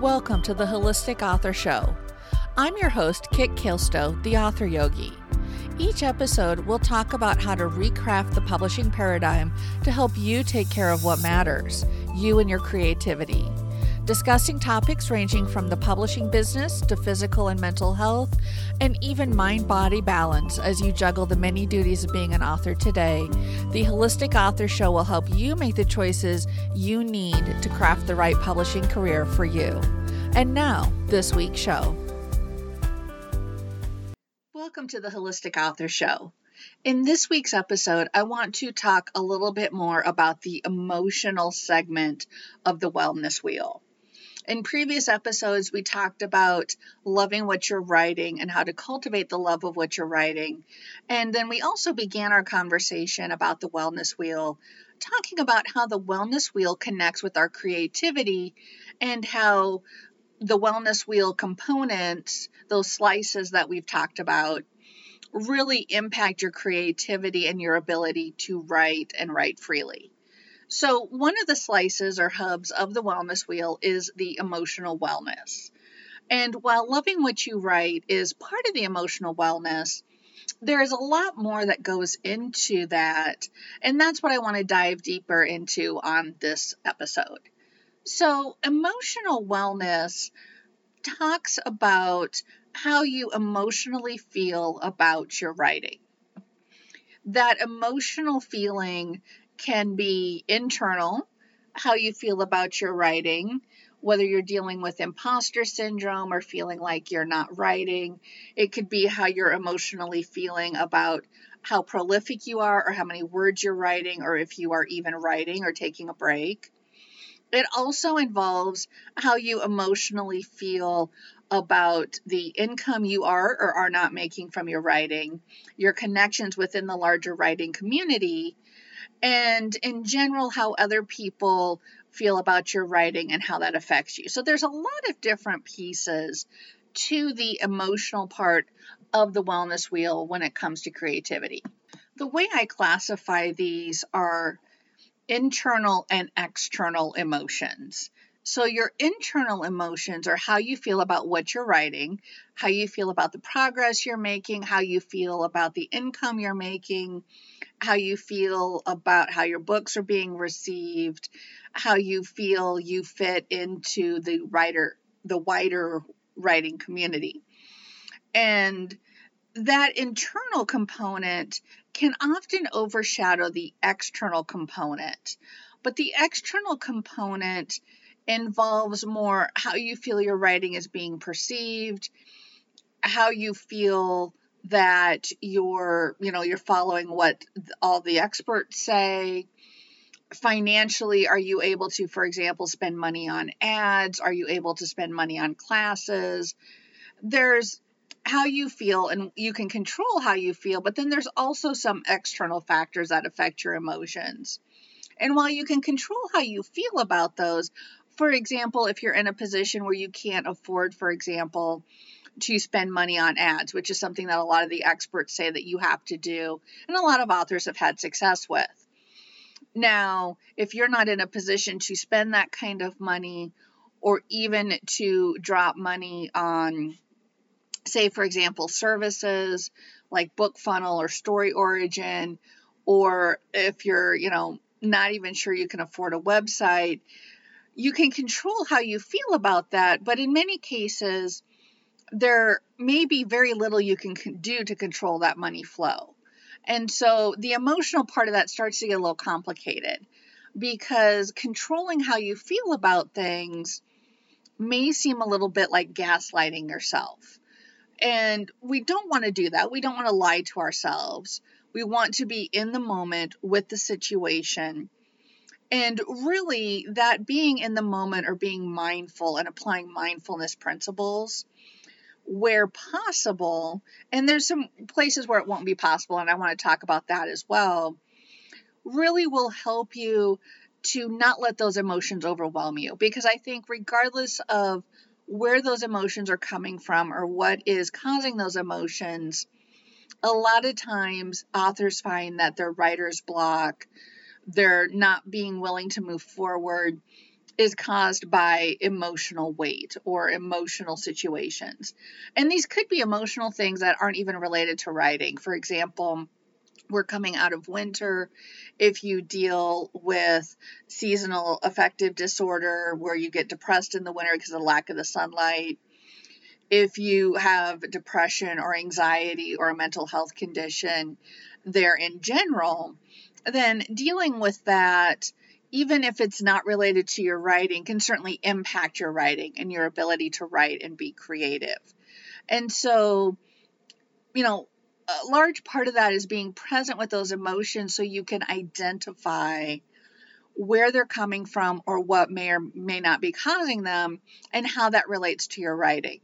Welcome to the Holistic Author Show. I'm your host, Kit Kilstow, the author yogi. Each episode, we'll talk about how to recraft the publishing paradigm to help you take care of what matters you and your creativity discussing topics ranging from the publishing business to physical and mental health, and even mind body balance as you juggle the many duties of being an author today. The Holistic Author Show will help you make the choices you need to craft the right publishing career for you. And now, this week's show. Welcome to the Holistic Author Show. In this week's episode, I want to talk a little bit more about the emotional segment of the wellness wheel. In previous episodes, we talked about loving what you're writing and how to cultivate the love of what you're writing. And then we also began our conversation about the wellness wheel, talking about how the wellness wheel connects with our creativity and how the wellness wheel components, those slices that we've talked about, really impact your creativity and your ability to write and write freely. So, one of the slices or hubs of the wellness wheel is the emotional wellness. And while loving what you write is part of the emotional wellness, there is a lot more that goes into that. And that's what I want to dive deeper into on this episode. So, emotional wellness talks about how you emotionally feel about your writing. That emotional feeling can be internal, how you feel about your writing, whether you're dealing with imposter syndrome or feeling like you're not writing. It could be how you're emotionally feeling about how prolific you are or how many words you're writing or if you are even writing or taking a break. It also involves how you emotionally feel about the income you are or are not making from your writing, your connections within the larger writing community, and in general, how other people feel about your writing and how that affects you. So there's a lot of different pieces to the emotional part of the wellness wheel when it comes to creativity. The way I classify these are internal and external emotions. So, your internal emotions are how you feel about what you're writing, how you feel about the progress you're making, how you feel about the income you're making, how you feel about how your books are being received, how you feel you fit into the writer, the wider writing community. And that internal component can often overshadow the external component. But the external component involves more how you feel your writing is being perceived, how you feel that you're, you know, you're following what all the experts say. Financially, are you able to, for example, spend money on ads? Are you able to spend money on classes? There's how you feel, and you can control how you feel, but then there's also some external factors that affect your emotions. And while you can control how you feel about those, for example, if you're in a position where you can't afford, for example, to spend money on ads, which is something that a lot of the experts say that you have to do, and a lot of authors have had success with. Now, if you're not in a position to spend that kind of money or even to drop money on, say, for example, services like BookFunnel or Story Origin, or if you're, you know, not even sure you can afford a website, you can control how you feel about that, but in many cases, there may be very little you can do to control that money flow. And so the emotional part of that starts to get a little complicated because controlling how you feel about things may seem a little bit like gaslighting yourself. And we don't want to do that. We don't want to lie to ourselves. We want to be in the moment with the situation and really, that being in the moment or being mindful and applying mindfulness principles where possible, and there's some places where it won't be possible, and I want to talk about that as well, really will help you to not let those emotions overwhelm you. Because I think, regardless of where those emotions are coming from or what is causing those emotions, a lot of times authors find that their writer's block they're not being willing to move forward is caused by emotional weight or emotional situations. And these could be emotional things that aren't even related to writing. For example, we're coming out of winter. If you deal with seasonal affective disorder where you get depressed in the winter because of the lack of the sunlight, if you have depression or anxiety or a mental health condition there in general, then dealing with that, even if it's not related to your writing, can certainly impact your writing and your ability to write and be creative. And so, you know, a large part of that is being present with those emotions so you can identify where they're coming from or what may or may not be causing them and how that relates to your writing.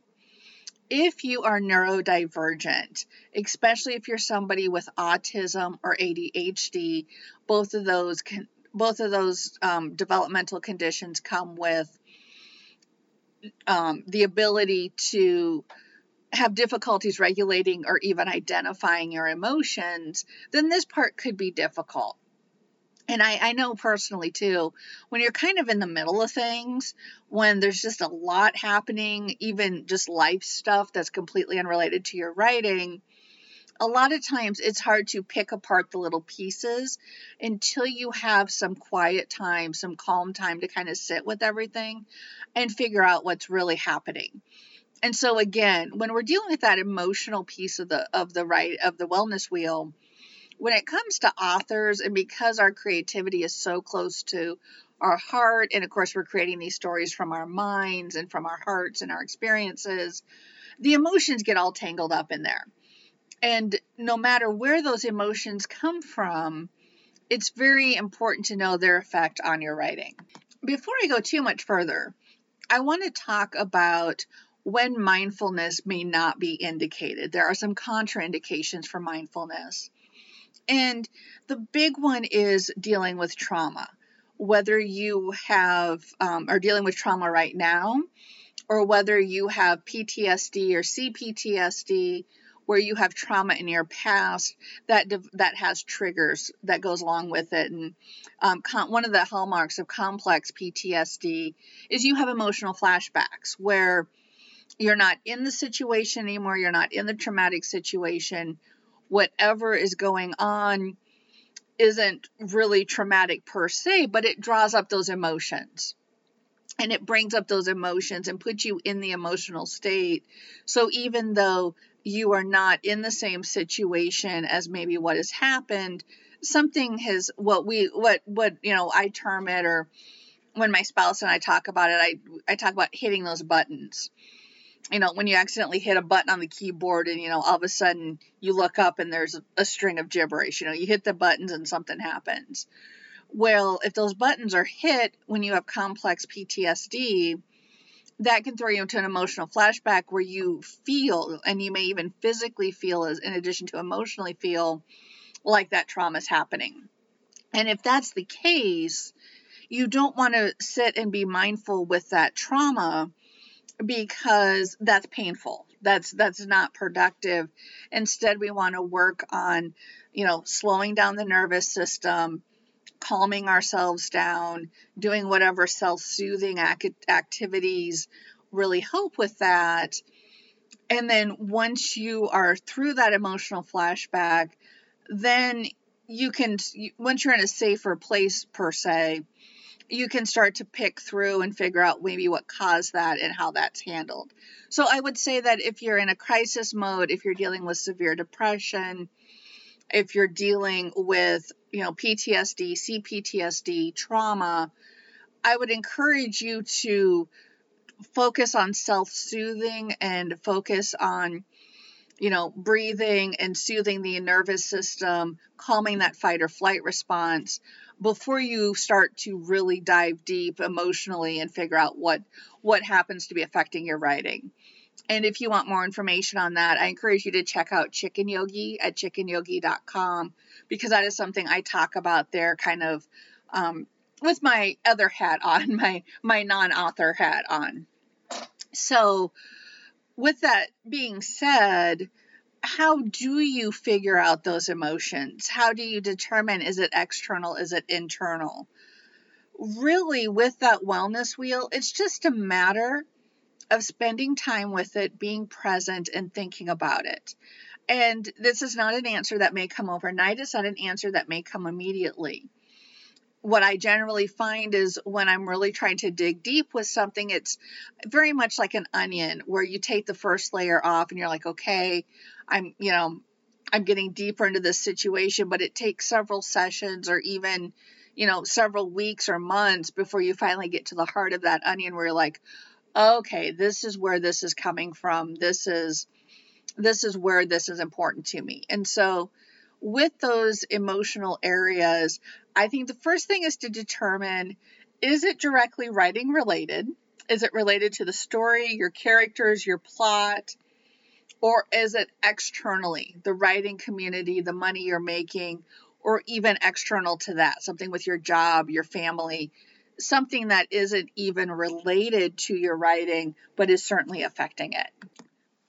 If you are neurodivergent, especially if you're somebody with autism or ADHD, both of those can both of those um, developmental conditions come with um, the ability to have difficulties regulating or even identifying your emotions, then this part could be difficult. And I, I know personally too, when you're kind of in the middle of things, when there's just a lot happening, even just life stuff that's completely unrelated to your writing, a lot of times it's hard to pick apart the little pieces until you have some quiet time, some calm time to kind of sit with everything and figure out what's really happening. And so again, when we're dealing with that emotional piece of the of the right of the wellness wheel, when it comes to authors and because our creativity is so close to our heart and of course we're creating these stories from our minds and from our hearts and our experiences, the emotions get all tangled up in there. And no matter where those emotions come from, it's very important to know their effect on your writing. Before I go too much further, I want to talk about when mindfulness may not be indicated. There are some contraindications for mindfulness. And the big one is dealing with trauma. Whether you have um, are dealing with trauma right now, or whether you have PTSD or CPTSD, where you have trauma in your past that that has triggers that goes along with it. And um, one of the hallmarks of complex PTSD is you have emotional flashbacks where you're not in the situation anymore, you're not in the traumatic situation. Whatever is going on isn't really traumatic per se, but it draws up those emotions. And it brings up those emotions and puts you in the emotional state. So even though you are not in the same situation as maybe what has happened, something has what we what what you know I term it or when my spouse and I talk about it, I I talk about hitting those buttons you know, when you accidentally hit a button on the keyboard and, you know, all of a sudden you look up and there's a, string of gibberish, you know, you hit the buttons and something happens. Well, if those buttons are hit when you have complex PTSD, that can throw you into an emotional flashback where you feel, and you may even physically feel, as in addition to emotionally feel, like that trauma is happening. And if that's the case, you don't want to sit and be mindful with that trauma because that's painful. That's that's not productive. Instead, we want to work on, you know, slowing down the nervous system, calming ourselves down, doing whatever self-soothing ac- activities really help with that. And then once you are through that emotional flashback, then you can once you're in a safer place per se, you can start to pick through and figure out maybe what caused that and how that's handled. So I would say that if you're in a crisis mode, if you're dealing with severe depression, if you're dealing with, you know, PTSD, CPTSD, trauma, I would encourage you to focus on self-soothing and focus on you know, breathing and soothing the nervous system, calming that fight or flight response before you start to really dive deep emotionally and figure out what what happens to be affecting your writing. And if you want more information on that, I encourage you to check out Chicken Yogi at chickenyogi.com because that is something I talk about there kind of um, with my other hat on, my my non-author hat on. So with that being said, how do you figure out those emotions? How do you determine is it external, is it internal? really, with that wellness wheel, it's just a matter of spending time with it, being present, and thinking about it. And this is not an answer that may come overnight, it's not an answer that may come immediately. What I generally find is when I'm really trying to dig deep with something, it's very much like an onion where you take the first layer off and you're like, okay, I'm, you know, I'm getting deeper into this situation, but it takes several sessions or even, you know, several weeks or months before you finally get to the heart of that onion where you're like, okay, this is where this is coming from. This is this is where this is important to me. And so, with those emotional areas, I think the first thing is to determine is it directly writing related? Is it related to the story, your characters, your plot? Or is it externally, the writing community, the money you're making, or even external to that, something with your job, your family, something that isn't even related to your writing, but is certainly affecting it?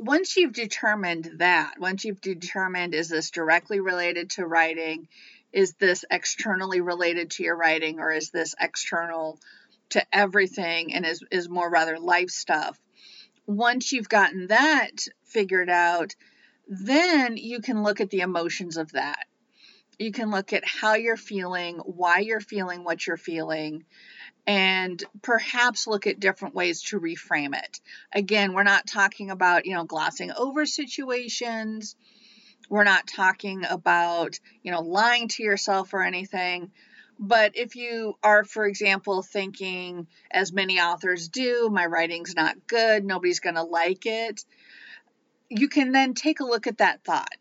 Once you've determined that, once you've determined is this directly related to writing, is this externally related to your writing, or is this external to everything and is, is more rather life stuff? Once you've gotten that figured out, then you can look at the emotions of that. You can look at how you're feeling, why you're feeling what you're feeling, and perhaps look at different ways to reframe it. Again, we're not talking about, you know, glossing over situations. We're not talking about, you know, lying to yourself or anything. But if you are, for example, thinking, as many authors do, my writing's not good, nobody's going to like it, you can then take a look at that thought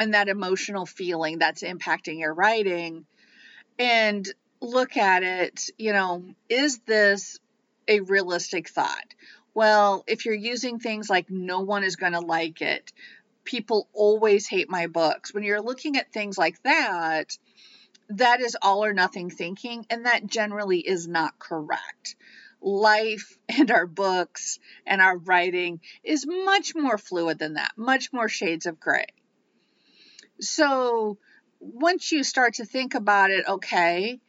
and that emotional feeling that's impacting your writing and look at it, you know, is this a realistic thought? Well, if you're using things like no one is going to like it, people always hate my books, when you're looking at things like that, that is all or nothing thinking, and that generally is not correct. Life and our books and our writing is much more fluid than that, much more shades of gray. So, once you start to think about it, okay,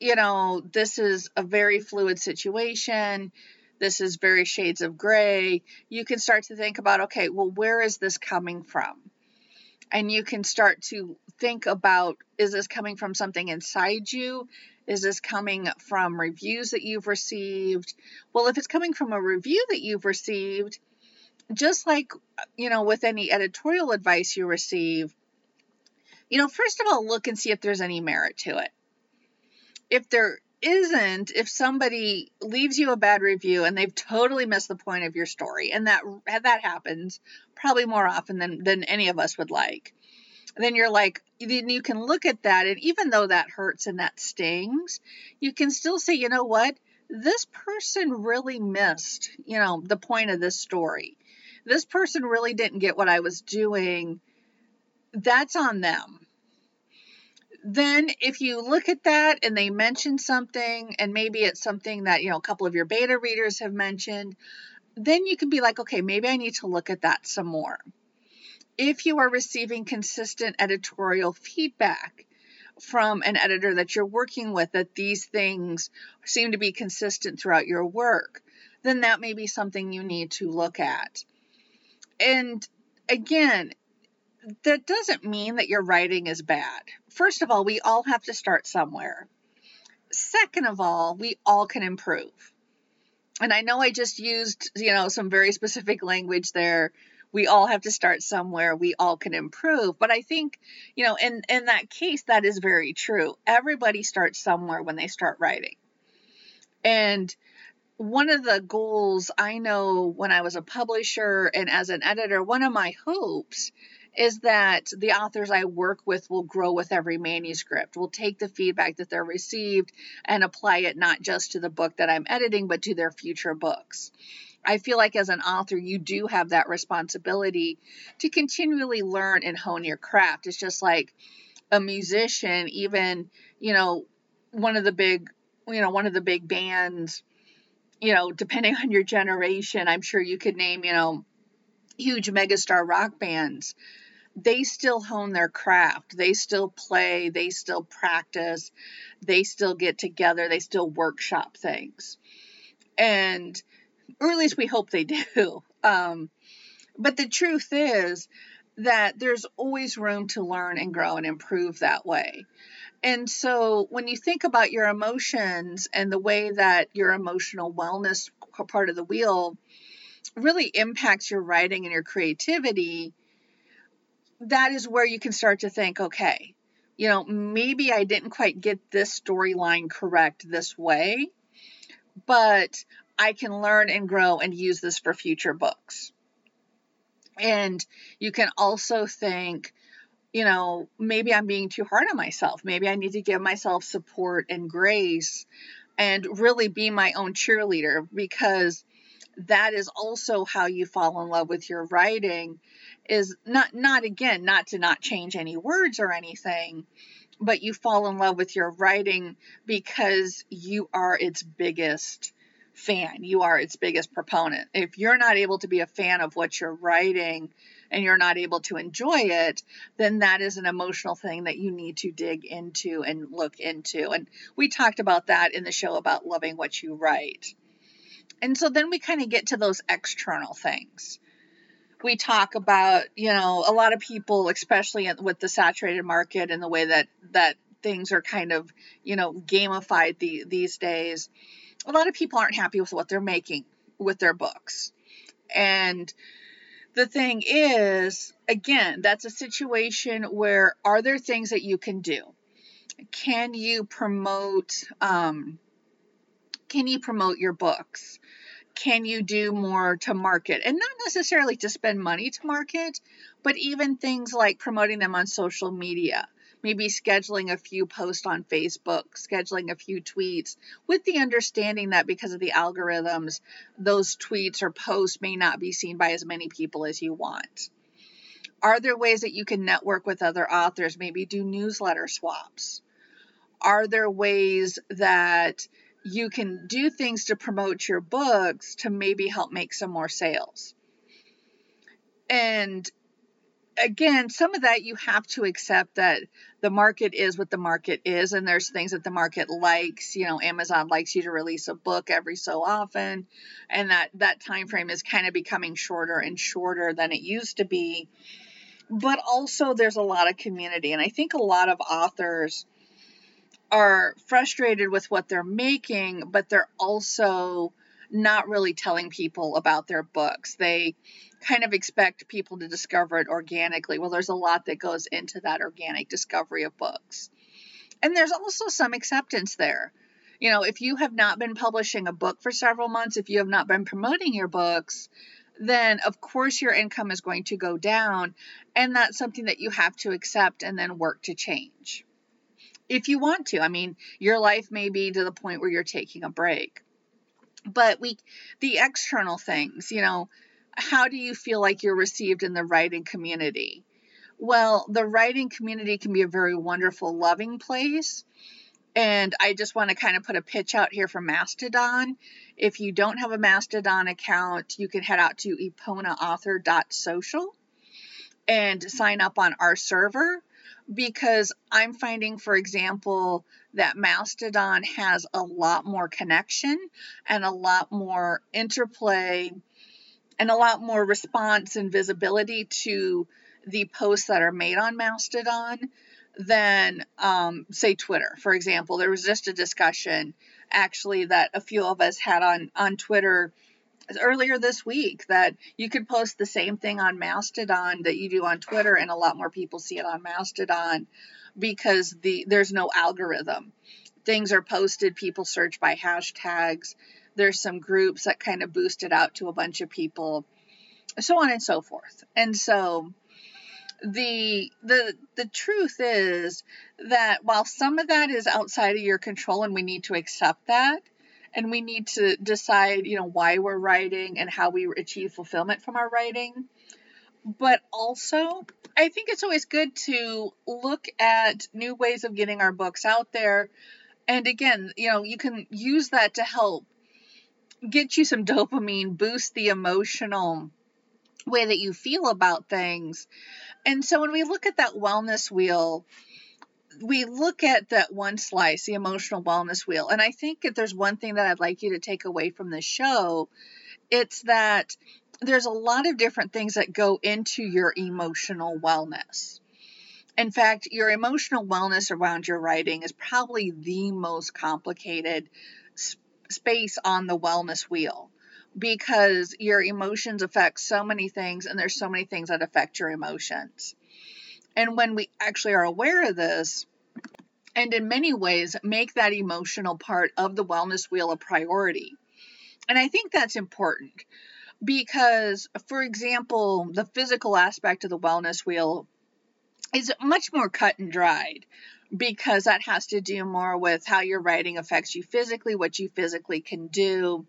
you know, this is a very fluid situation. This is very shades of gray. You can start to think about, okay, well, where is this coming from? And you can start to think about is this coming from something inside you? Is this coming from reviews that you've received? Well, if it's coming from a review that you've received, just like, you know, with any editorial advice you receive, you know, first of all, look and see if there's any merit to it if there isn't, if somebody leaves you a bad review and they've totally missed the point of your story, and that that happens probably more often than than any of us would like, then you're like, then you can look at that, and even though that hurts and that stings, you can still say, you know what, this person really missed, you know, the point of this story. This person really didn't get what I was doing. That's on them. Then if you look at that and they mention something and maybe it's something that you know a couple of your beta readers have mentioned then you can be like okay maybe i need to look at that some more. If you are receiving consistent editorial feedback from an editor that you're working with that these things seem to be consistent throughout your work then that may be something you need to look at. And again that doesn't mean that your writing is bad. First of all, we all have to start somewhere. Second of all, we all can improve. And I know I just used, you know, some very specific language there. We all have to start somewhere. We all can improve. But I think, you know, in, in that case, that is very true. Everybody starts somewhere when they start writing. And one of the goals I know when I was a publisher and as an editor, one of my hopes is that the authors I work with will grow with every manuscript, will take the feedback that they're received and apply it not just to the book that I'm editing, but to their future books. I feel like as an author, you do have that responsibility to continually learn and hone your craft. It's just like a musician, even, you know, one of the big, you know, one of the big bands, you know, depending on your generation, I'm sure you could name, you know, huge megastar rock bands they still hone their craft. They still play, they still practice, they still get together, they still workshop things. And, or at least we hope they do. Um, but the truth is that there's always room to learn and grow and improve that way. And so when you think about your emotions and the way that your emotional wellness part of the wheel really impacts your writing and your creativity, that is where you can start to think, okay, you know, maybe I didn't quite get this storyline correct this way, but I can learn and grow and use this for future books. And you can also think, you know, maybe I'm being too hard on myself. Maybe I need to give myself support and grace and really be my own cheerleader because that is also how you fall in love with your writing is not not again not to not change any words or anything but you fall in love with your writing because you are its biggest fan. You are its biggest proponent. If you're not able to be a fan of what you're writing and you're not able to enjoy it then that is an emotional thing that you need to dig into and look into. And we talked about that in the show about loving what you write and so then we kind of get to those external things. We talk about, you know, a lot of people, especially with the saturated market and the way that that things are kind of, you know, gamified the, these days. A lot of people aren't happy with what they're making with their books. And the thing is, again, that's a situation where are there things that you can do? Can you promote um, can you promote your books? Can you do more to market? And not necessarily to spend money to market, but even things like promoting them on social media. Maybe scheduling a few posts on Facebook, scheduling a few tweets, with the understanding that because of the algorithms, those tweets or posts may not be seen by as many people as you want. Are there ways that you can network with other authors, maybe do newsletter swaps? Are there ways that you can do things to promote your books to maybe help make some more sales. And again, some of that you have to accept that the market is what the market is, and there's things that the market likes. You know, Amazon likes you to release a book every so often, and that that time frame is kind of becoming shorter and shorter than it used to be. But also, there's a lot of community, and I think a lot of authors are frustrated with what they're making, but they're also not really telling people about their books. They kind of expect people to discover it organically. Well, there's a lot that goes into that organic discovery of books. And there's also some acceptance there. You know, if you have not been publishing a book for several months, if you have not been promoting your books, then of course your income is going to go down. And that's something that you have to accept and then work to change if you want to. I mean, your life may be to the point where you're taking a break. But we, the external things, you know, how do you feel like you're received in the writing community? Well, the writing community can be a very wonderful, loving place. And I just want to kind of put a pitch out here for Mastodon. If you don't have a Mastodon account, you can head out to eponaauthor.social and sign up on our server because I'm finding, for example, that Mastodon has a lot more connection and a lot more interplay and a lot more response and visibility to the posts that are made on Mastodon than, um, say, Twitter. For example, there was just a discussion actually that a few of us had on on Twitter earlier this week that you could post the same thing on Mastodon that you do on Twitter, and a lot more people see it on Mastodon because the there's no algorithm. Things are posted, people search by hashtags. There's some groups that kind of boost it out to a bunch of people, so on and so forth. And so the the the truth is that while some of that is outside of your control and we need to accept that and we need to decide, you know, why we're writing and how we achieve fulfillment from our writing. But also, I think it's always good to look at new ways of getting our books out there. And again, you know, you can use that to help get you some dopamine, boost the emotional way that you feel about things. And so when we look at that wellness wheel, we look at that one slice, the emotional wellness wheel. And I think if there's one thing that I'd like you to take away from the show, it's that there's a lot of different things that go into your emotional wellness. In fact, your emotional wellness around your writing is probably the most complicated sp- space on the wellness wheel because your emotions affect so many things and there's so many things that affect your emotions. And when we actually are aware of this, and in many ways make that emotional part of the wellness wheel a priority. And I think that's important because, for example, the physical aspect of the wellness wheel is much more cut and dried because that has to do more with how your writing affects you physically, what you physically can do,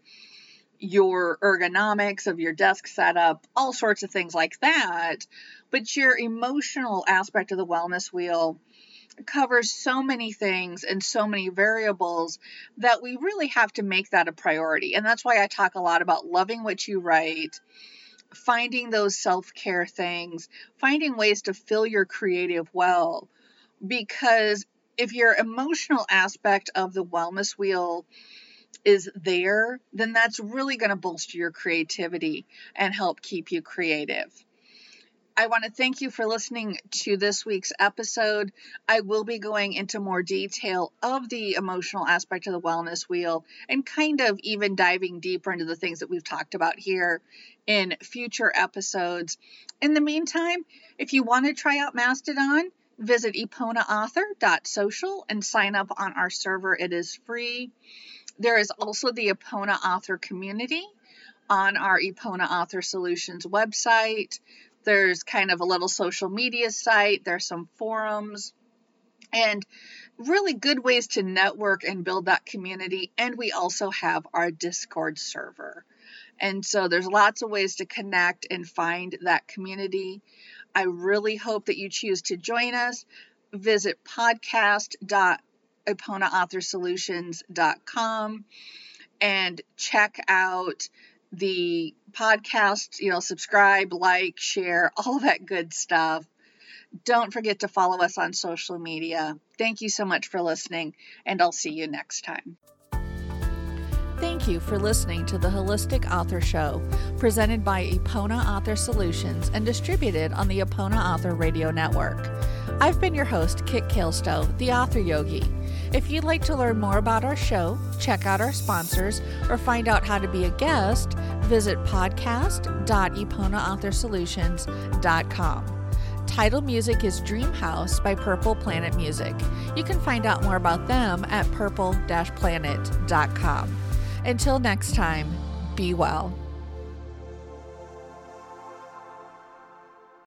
your ergonomics of your desk setup, all sorts of things like that. But your emotional aspect of the wellness wheel covers so many things and so many variables that we really have to make that a priority. And that's why I talk a lot about loving what you write, finding those self care things, finding ways to fill your creative well. Because if your emotional aspect of the wellness wheel is there, then that's really going to bolster your creativity and help keep you creative. I want to thank you for listening to this week's episode. I will be going into more detail of the emotional aspect of the wellness wheel and kind of even diving deeper into the things that we've talked about here in future episodes. In the meantime, if you want to try out Mastodon, visit eponaauthor.social and sign up on our server. It is free. There is also the Epona Author community on our Epona Author Solutions website. There's kind of a little social media site, there's some forums, and really good ways to network and build that community. And we also have our Discord server. And so there's lots of ways to connect and find that community. I really hope that you choose to join us. Visit podcast.com eponaauthor and check out the podcast, you know, subscribe, like, share, all that good stuff. Don't forget to follow us on social media. Thank you so much for listening, and I'll see you next time. Thank you for listening to the Holistic Author Show, presented by Epona Author Solutions and distributed on the Epona Author Radio Network. I've been your host, Kit Kailstow, the author yogi. If you'd like to learn more about our show, check out our sponsors, or find out how to be a guest, visit podcast.eponaauthor.solutions.com. Title music is Dream House by Purple Planet Music. You can find out more about them at purple planet.com. Until next time, be well.